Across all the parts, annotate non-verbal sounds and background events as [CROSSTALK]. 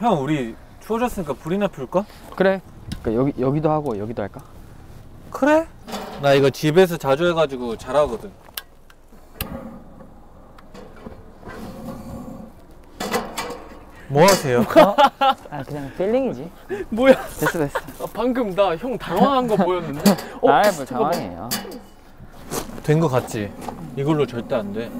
형 우리 추워졌으니까 불이나 피울까? 그래. 그러니까 여기 여기도 하고 여기도 할까? 그래? 나 이거 집에서 자주 해가지고 잘하거든. 뭐 하세요? [LAUGHS] 아 그냥 feeling이지. 뭐야? 됐어 됐어. 아, 방금 나 형 당황한 거 보였는데. 어, 아이 뭐 잠깐만. 당황해요. 된 거 같지? 이걸로 절대 안 돼.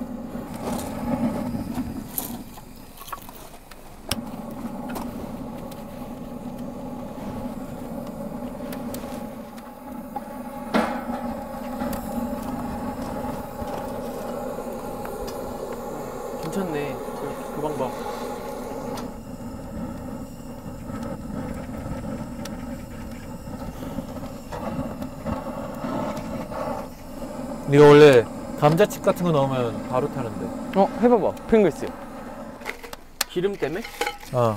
괜찮네. 그, 그 방법. 이거 원래 감자칩 같은 거 넣으면 바로 타는데. 어 해봐봐. 핑글스. 기름 때문에? 어.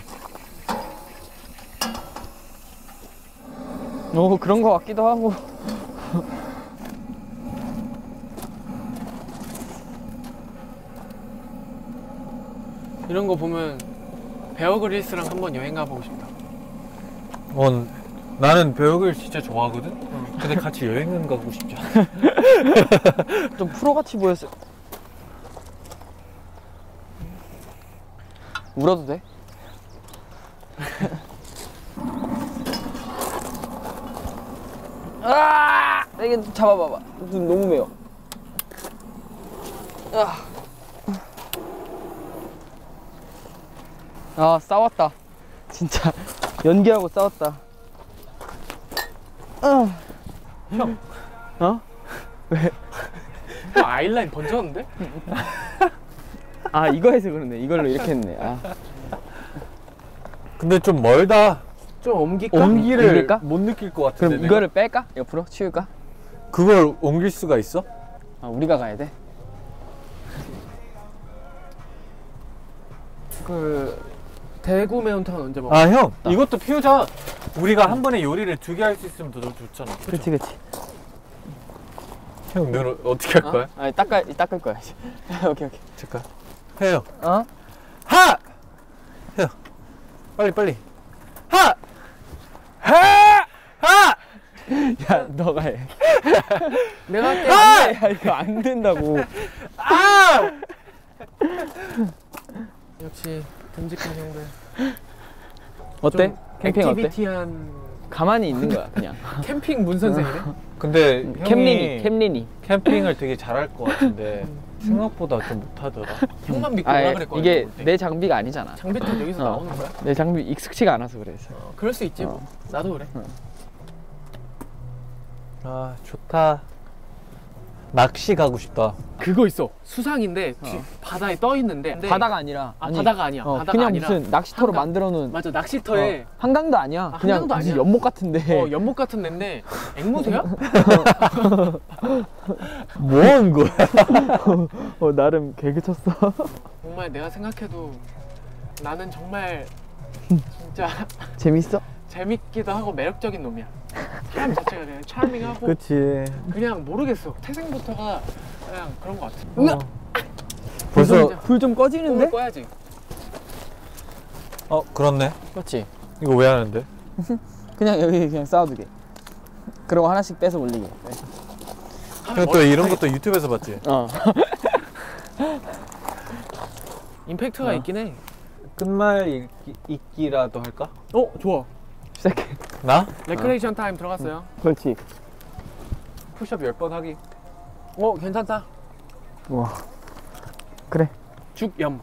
오 그런 거 같기도 하고. 이런 거 보면 베어그릴스랑 한번 여행 가보고 싶다. 어, 나는 배우길 진짜 좋아하거든? 근데 같이 여행은 가고 싶지 않아. [LAUGHS] 좀 프로같이 보였어. 울어도 돼? [LAUGHS] 아! 이게 잡아봐봐. 눈 너무 매워. 아. 아 싸웠다. 진짜 [LAUGHS] 연기하고 싸웠다. 아. 형. 어? [LAUGHS] 형 아이라인 번졌는데? 아 이거 해서 그러네. 이걸로 이렇게 했네. 아. 근데 좀 멀다. 좀 옮길까? 온기를 옮길까? 못 느낄 것 같은데. 그럼 내가? 이거를 뺄까? 옆으로 치울까? 그걸 옮길 수가 있어? 아 우리가 가야 돼. 그 대구 매운탕 언제 먹어? 아, 형, 이것도 피우자. 우리가 한 번에 요리를 두 개 할 수 있으면 더 좋잖아. 그렇지 그렇지. 형, 눈 어떻게 할 거야? 아 닦아 닦을 거야. 이제. [LAUGHS] 오케이 오케이. 잠깐. 해요. 어? 하! 해요. 빨리, 빨리. 하! 하! 하! [LAUGHS] 야 너가 해. [LAUGHS] 내가 할게. 아! 야 이거 안 된다고. 아! 역시 듬직한 형들. [LAUGHS] 어때? 좀 캠핑 어때? activity한 가만히 있는 거야 그냥. [LAUGHS] 캠핑 문 선생이네. 근데 형이 캠린이 캠린이. 캠핑을 되게 잘할 것 같은데 생각보다 좀 못하더라. 형만 믿고 아 오라 그랬거든. 이게 내 장비가 아니잖아. 장비 탓 여기서 어. 나오는 거야? 내 장비 익숙치가 않아서 그래서. 어, 그럴 수 있지. 뭐. 나도 그래. 아, 좋다. 낚시 가고 싶다. 그거 있어. 수상인데 뒤- 바다에 떠 있는데 바다가 아니라. 아, 바다가 아니야. 어, 바다가 그냥 아니라 무슨 낚시터로 한강. 만들어 놓은. 맞아 낚시터에 한강도 아니야. 아, 그냥 한강도 아니야. 연못 같은데. 어, 연못 같은 데인데 앵무새야? [LAUGHS] 뭐 하는 거야? [LAUGHS] 어, 나름 개그 쳤어. 정말 내가 생각해도 나는 정말 진짜 [LAUGHS] 재밌어? 재밌기도 하고 매력적인 놈이야. 사람 자체가 그냥 차밍하고 그치. 그냥 모르겠어. 태생부터가 그냥 그런 것 같아. 어. 벌써, 불 좀 꺼지는데? 꿔야지. 어, 그렇네. 그렇지. 이거 왜 하는데? [LAUGHS] 그냥 여기 그냥 쌓아두게. 그리고 하나씩 빼서 올리게. 형또 이런 것도 유튜브에서 봤지? 어. [LAUGHS] 임팩트가 어. 있긴 해. 끝말 잇기, 잇기라도 할까? 어 좋아. 시작해. [LAUGHS] 나? 레크레이션 타임 들어갔어요. 그렇지. 푸시업 10번 하기. 어 괜찮다. 와. 그래. 죽염.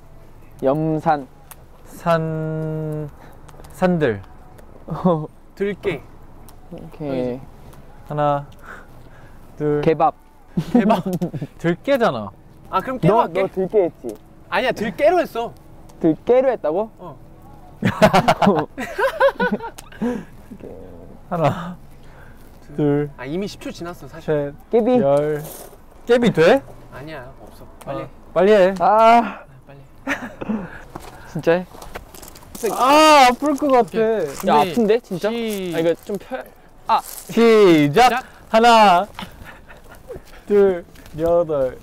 염산. 산, 산들. 어, [LAUGHS] 들깨. 오케이. 하나, 둘. 개밥. 대박. [LAUGHS] 들깨잖아. 아 그럼 깨로 할게. 들깨 했지. 아니야 들깨로 했어. 들깨로 했다고? 어. 하나, 둘, 아 이미 10초 지났어 사실. 셋, 깨비. 열. 깨비 돼? 아니야 없어. 빨리. 어, 빨리 해. 아, 빨리. [LAUGHS] 진짜 해? 아, 아플 것 같아. 야, 아픈데? 진짜? 시- 아, 이거 좀 펴. 시작! 시작. 하나, 둘, 여덟,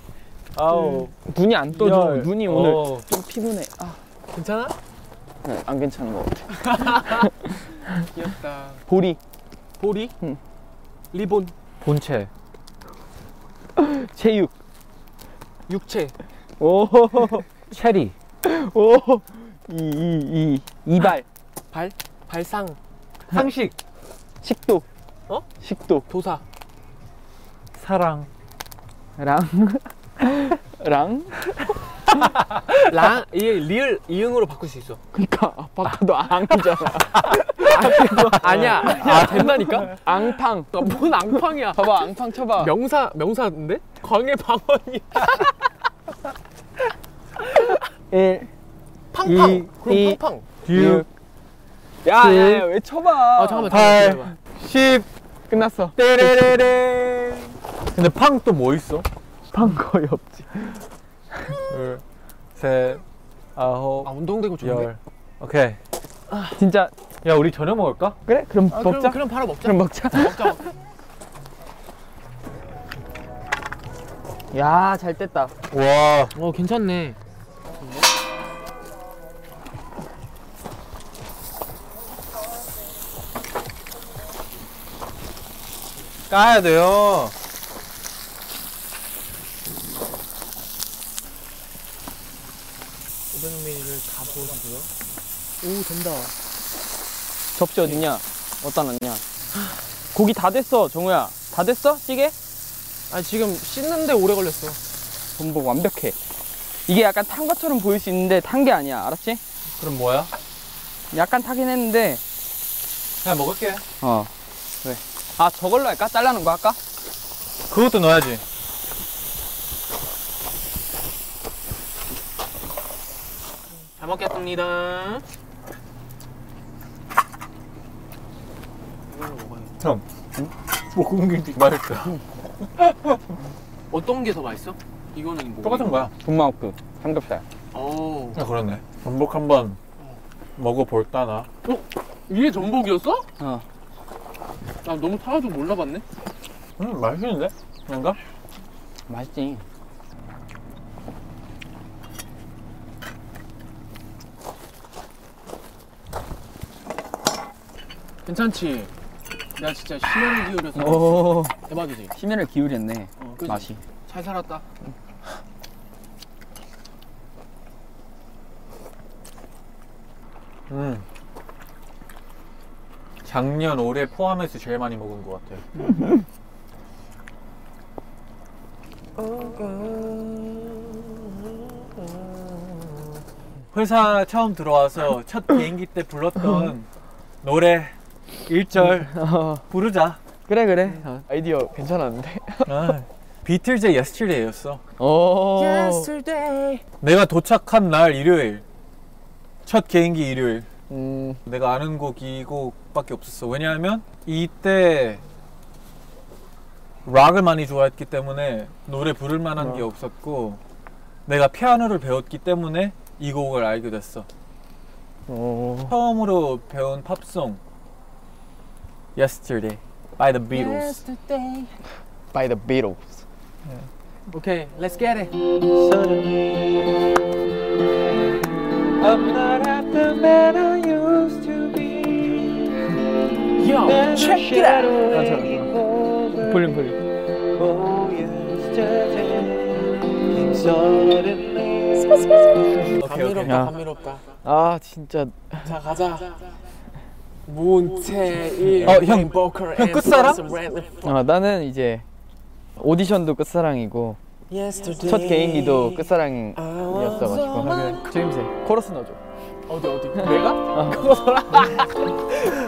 아홉, 눈이 안 떠져. 열. 눈이 오늘 어. 좀 피곤해. 아, 괜찮아? 네, 안 괜찮은 것 같아. [LAUGHS] 귀엽다. 보리. 보리? 응. 리본. 본체. [LAUGHS] 체육. 육체. 오. [LAUGHS] 체리. 오. 이, 이, 이. 이발. 발? 발상. 상식. 식도. 어? 식도. 도사. 사랑. [LAUGHS] 랑. 랑? 랑, 이게 리을 이응으로 바꿀 수 있어. 그니까, 바꿔도 앙이잖아. 아니야. 아니야. 된다니까? 앙팡. 아, 뭔 앙팡이야. 봐봐, 앙팡 쳐봐. 명사, 명사인데? 광해 방언이. [LAUGHS] 1. 팡팡. 이, 그럼 이, 팡팡. 6, 야, 야, 야, 왜 쳐봐. 아, 잠깐만, 팔. 잠깐만. 10. 끝났어. 떼레레레. 근데 팡 또 뭐 있어? 팡 거의 없지. 둘, 셋, 아홉, 아, 운동되고 좋은데? 열. 오케이. 진짜. 야, 우리 저녁 먹을까? 그래? 그럼 아, 먹자. 그럼, 그럼 바로 먹자. 그럼 먹자. 먹자. 야, 잘 뗐다. 와, 어, 괜찮네. 까야 돼요. 오백 ml 를 다 부어주고요. 오, 된다. 접시 어딨냐? 어디다 놨냐? 고기 다 됐어, 정우야. 다 됐어? 찌개? 아, 지금 씻는데 오래 걸렸어. 전복 완벽해. 이게 약간 탄 것처럼 보일 수 있는데 탄 게 아니야. 알았지? 그럼 뭐야? 약간 타긴 했는데. 그냥 먹을게. 어. 그래. 아, 저걸로 할까? 잘라는 거 할까? 그것도 넣어야지. 잘 먹겠습니다. 형, 볶음김치 맛있어. 어떤 게 더 맛있어? 이거는 뭐? 똑같은 거야. 분마옥도 삼겹살. 오. 아, 그렇네. 전복 한번 먹어볼까, 나? 이게 전복이었어? 어. 나 너무 타가지고 몰라봤네. 음, 맛있는데? 뭔가? 맛있지. 괜찮지? 내가 진짜 심혈을 기울여서 오. 대박이지? 심혈을 기울였네. 어? 맛이. 잘 살았다. 음. 작년, 올해 포함해서 제일 많이 먹은 것 같아. [LAUGHS] 회사 처음 들어와서 첫 비행기 때 불렀던 노래 1절 [LAUGHS] 부르자. 그래, 그래. 어, 아이디어 괜찮았는데. 아, 비틀즈의 Yesterday였어. 오. Yesterday. 내가 도착한 날 일요일. 첫 개인기 일요일. 음. 내가 아는 곡 이 곡밖에 없었어. 왜냐하면 이때 락을 많이 좋아했기 때문에 노래 부를 만한 게 없었고 내가 피아노를 배웠기 때문에 이 곡을 알게 됐어. 오. 처음으로 배운 팝송 Yesterday by the Beatles. Yesterday. By the Beatles. 오케이, let's get it. Suddenly I'm not half the man I used to be. Yo, check it out. 볼륨 볼륨. Oh, yesterday came suddenly. 오케이, 오케이. 감미롭다, 야. 감미롭다. 아 진짜 자, 가자. 문태일, 어, 형, 끝사랑? 어, 나는 이제 오디션도 끝사랑이고 Yesterday. 첫 개인기도 끝사랑이었어가지고 주임새 코러스 넣어줘 어디 어디? 내가? 어. [LAUGHS]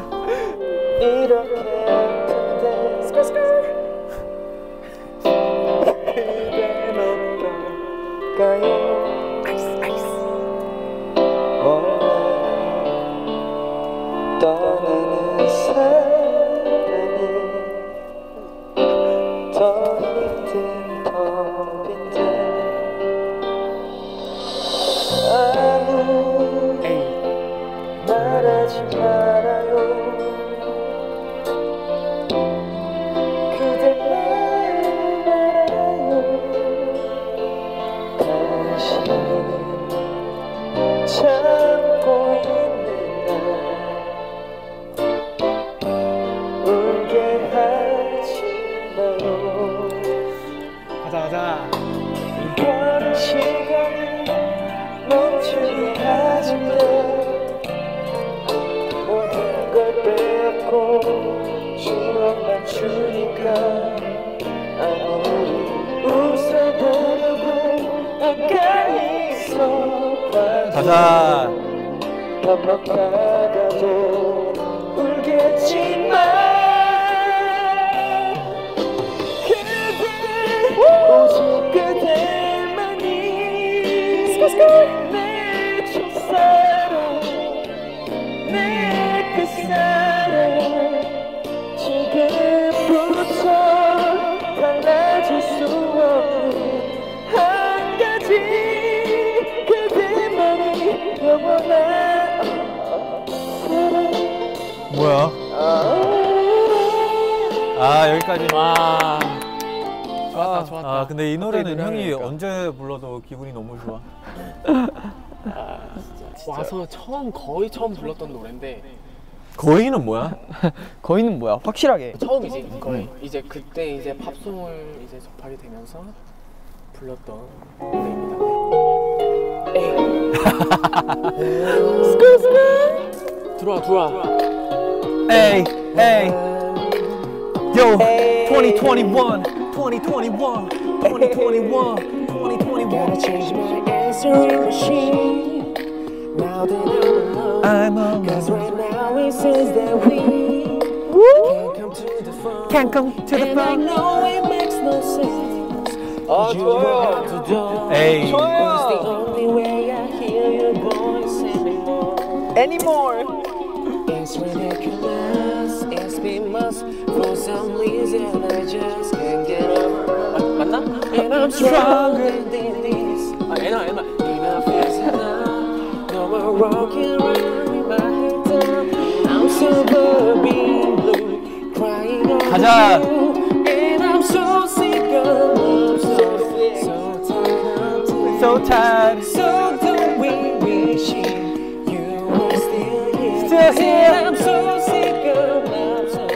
와서 처음 거의 처음 불렀던 노래인데 거의는 뭐야? [LAUGHS] 거의는 뭐야? 확실하게. 처음이지 거의 이제 그때 이제 팝송을 이제 접하게 되면서 불렀던 노래입니다. 들어와 들어와. Hey, hey, yo, 2021, 2021, 2021, 2021. Gotta change my answering machine Now they don't know. I'm alone. Cause right now it says that we can't come to the phone. Can't come to the phone. and. I know it makes no sense. Oh, you have to do Hey. It's the only way I hear your voice anymore. Anymore. It's ridiculous. It's been months. For some reason I just can't get over. And I'm stronger than I'm so 가자. so sick of tired, So do we you were still here. Still here. And I'm so sick of love, so,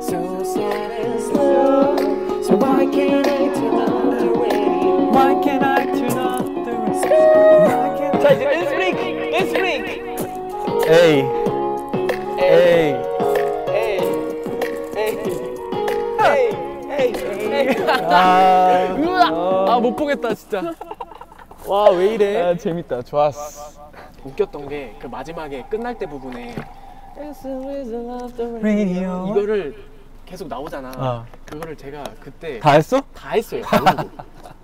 so sad and slow. So why can't I turn on the radio? Why can't I turn the radio? Why can't I turn Hey, hey. 아, 으아! 아못 보겠다 진짜. 와 왜 이래? 아, 재밌다. 좋았어. 웃겼던 게 그 마지막에 끝날 때 부분에 radio. 이거를 계속 나오잖아. 어. 그거를 제가 그때 다 했어? 다 했어요. 모르고.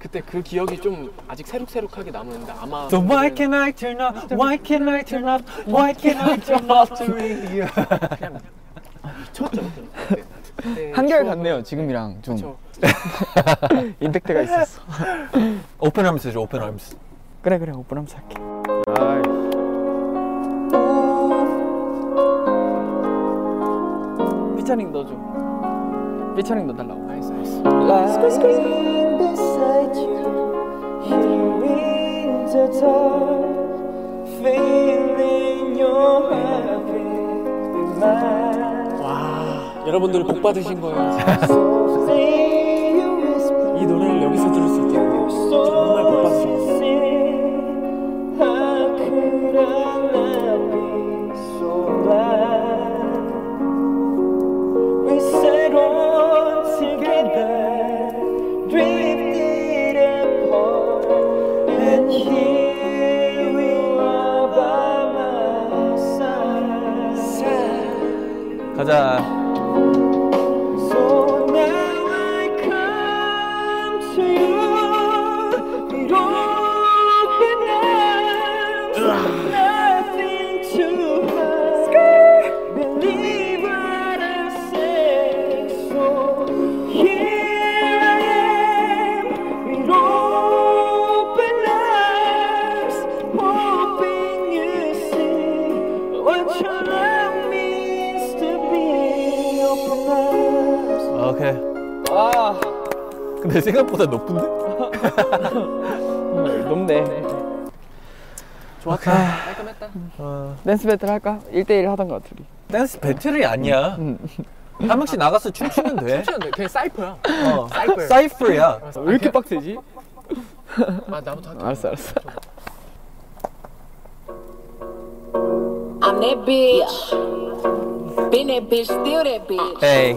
그때 그 기억이 좀 아직 새록새록하게 남았는데 아마 So why can I turn off? Why can I turn off? Why can I turn off the radio? 그냥 미쳤죠. 그때. 그때 한결 같네요. 지금이랑 좀 그쵸. 임팩트가 있었어. 오픈 arms 해줘, 오픈 arms. 그래 그래 오픈하면서 할게. 피처링 넣어줘. 피처링 넣어달라고. 나이스 나이스. Lying beside 와 여러분들 복 받으신 거예요. [LAUGHS] 이 노래를 근데 생각보다 높은데? 높네. 좋았다. 깔끔했다. 어, 댄스 배틀 할까? 1대1 하던가 둘이. 댄스 배틀이 아니야. 응. 한 명씩 나가서 춤추면 돼. 춤추는데 그냥 사이퍼야. 어, 사이퍼야. 사이프야. 왜 이렇게 빡세지? 아 나부터 할게. 알았어 알았어. I'm that bitch. Been that bitch, still that bitch. 에이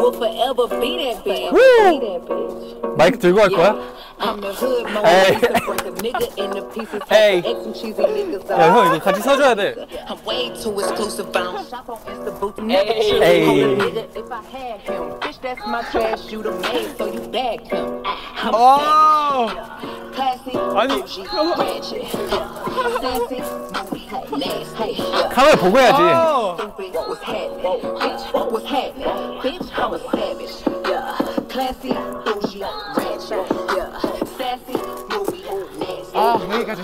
Will forever be that bitch. Be that bitch. 마이크 들고 할 거야? I'm the hood Mona Hey. Lisa, break a nigga into pieces. Hey. X and cheesy niggas. 야 형 이거 같이 서줘야 돼 I'm way too exclusive. I don't shop on Insta boots. Hey. Hey. Nigga, if I had him, bitch, that's my trash. You the maid, so you bag him. I'm classy, 아니. 카메라 보고 해야지 nasty. 아 여기까지.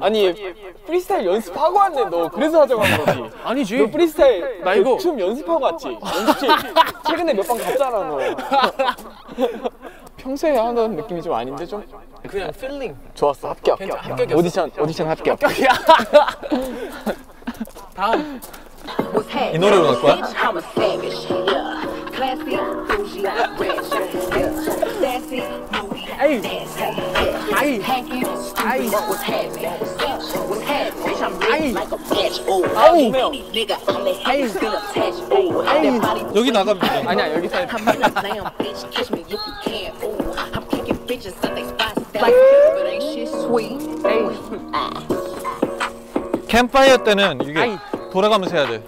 아니 프리스타일 연습하고 왔네 너. 그래서 하자고 한 거지. 아니지. 너 프리스타일 나 이거- 그춤 연습하고 왔지? 연습실 최근에 몇 번 갔잖아 너. 평소에 하던 느낌이 좀 아닌데 좀? 그냥 feeling. 좋았어 합격. 괜찮- 합격이었어. 오디션 오디션 합격. 다음. What's happening? 이 노래로 갈 거야? 아이. 아이. bitch. Ooh, 아우. that body 여기 나가면 돼 아니야 여기서 해. Like. 캠파이어 때는 이게. 돌아가면서 해야 돼.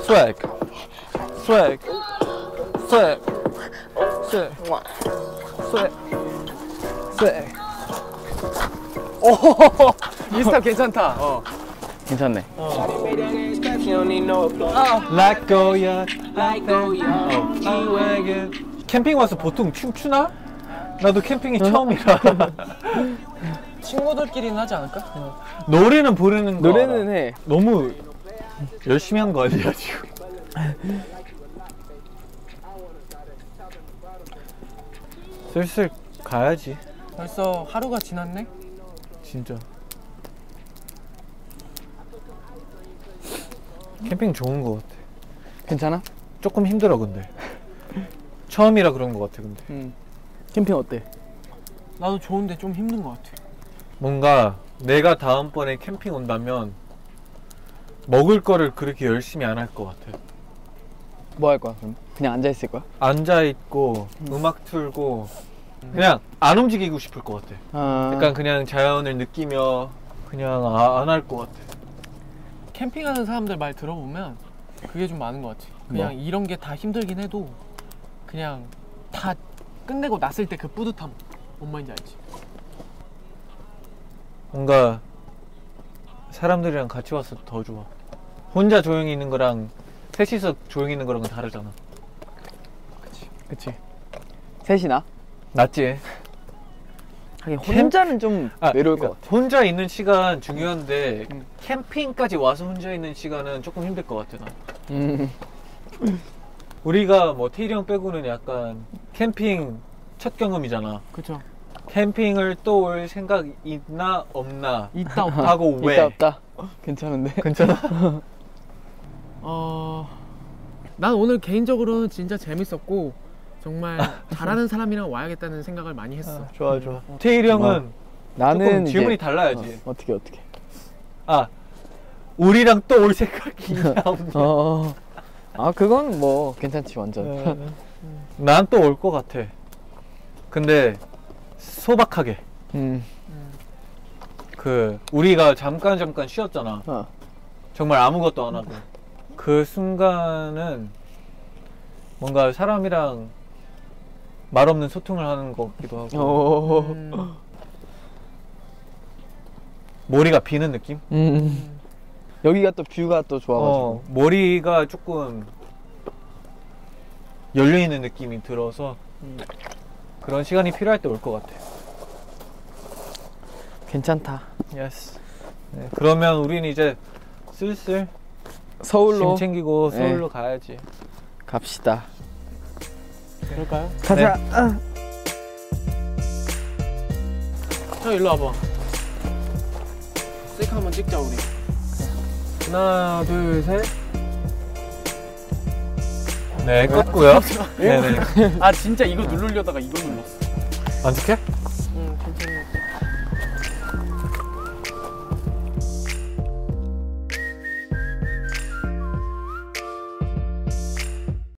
스웩 스웩 스웩 스웩 스웩 스웩 이 스타일 괜찮다. 어. 괜찮네. Let go ya Let go ya 캠핑 와서 보통 춤 추나? 나도 캠핑이 처음이라 [LAUGHS] 친구들끼리는 하지 않을까? 노래는 부르는 거 노래는 알아. 해. 너무 열심히 한 거 아니야 지금 슬슬 가야지 벌써 하루가 지났네. 진짜 캠핑 좋은 거 같아 괜찮아? 조금 힘들어 근데 처음이라 그런 거 같아 근데 응. 캠핑 어때? 나도 좋은데 좀 힘든 것 같아. 뭔가 내가 다음번에 캠핑 온다면 먹을 거를 그렇게 열심히 안 할 것 같아 뭐 할 거야 그럼? 그냥 앉아 있을 거야? 앉아 있고 음 악 틀고 그냥 안 움직이고 싶을 것 같아 아. 약간 그냥 자연을 느끼며 그냥 아, 안할 것 같아 캠핑하는 사람들 말 들어보면 그게 좀 많은 것 같아. 그냥 뭐? 이런 게 다 힘들긴 해도 그냥 다 끝내고 났을 때 그 뿌듯함. 뭔 말인지 알지? 뭔가 사람들이랑 같이 와서 더 좋아 혼자 조용히 있는 거랑 셋이서 조용히 있는 거랑은 다르잖아 그치. 셋이나? 낫지 하긴 캠- 혼자는 좀 아, 외로울 것 그러니까 같아. 혼자 있는 시간 중요한데 음. 캠핑까지 와서 혼자 있는 시간은 조금 힘들 것 같아 나 음. 우리가 뭐 테일이 형 빼고는 약간 캠핑 첫 경험이잖아 그쵸. 캠핑을 또 올 생각 있나 없나 있다 없다. [LAUGHS] 하고 왜 있다 없다. [LAUGHS] 괜찮은데? 괜찮아? [LAUGHS] 어, 난 오늘 개인적으로는 진짜 재밌었고 정말 잘하는 사람이랑 와야겠다는 생각을 많이 했어. 좋아 좋아 테일이 형은 나는 조금 질문이 이제- 달라야지 어, 어떻게 어떻게? 아 우리랑 또 올 생각이 있냐 없냐 어. 아 그건 뭐 괜찮지 완전. 네. [LAUGHS] 난또 올 것 같아 근데 소박하게 음. 그 우리가 잠깐 잠깐 쉬었잖아 어. 정말 아무것도 안 하고 그 순간은 뭔가 사람이랑 말 없는 소통을 하는 것 같기도 하고 오. 음, 머리가 비는 느낌? 음. 여기가 또 뷰가 또 좋아가지고. 어, 머리가 조금 열려 있는 느낌이 들어서 그런 시간이 필요할 때 올 것 같아. 괜찮다. Yes. 네, 그러면 우린 이제 슬슬 서울로 짐 챙기고 네. 서울로 가야지. 갑시다. 그럴까요? 가자. 형 일로 와봐. 셀카 한번 찍자 우리. 하나 둘 셋. 네, 껐고요. 네네. 아 진짜 이거 누르려다가 이거 눌렀어. 안 같아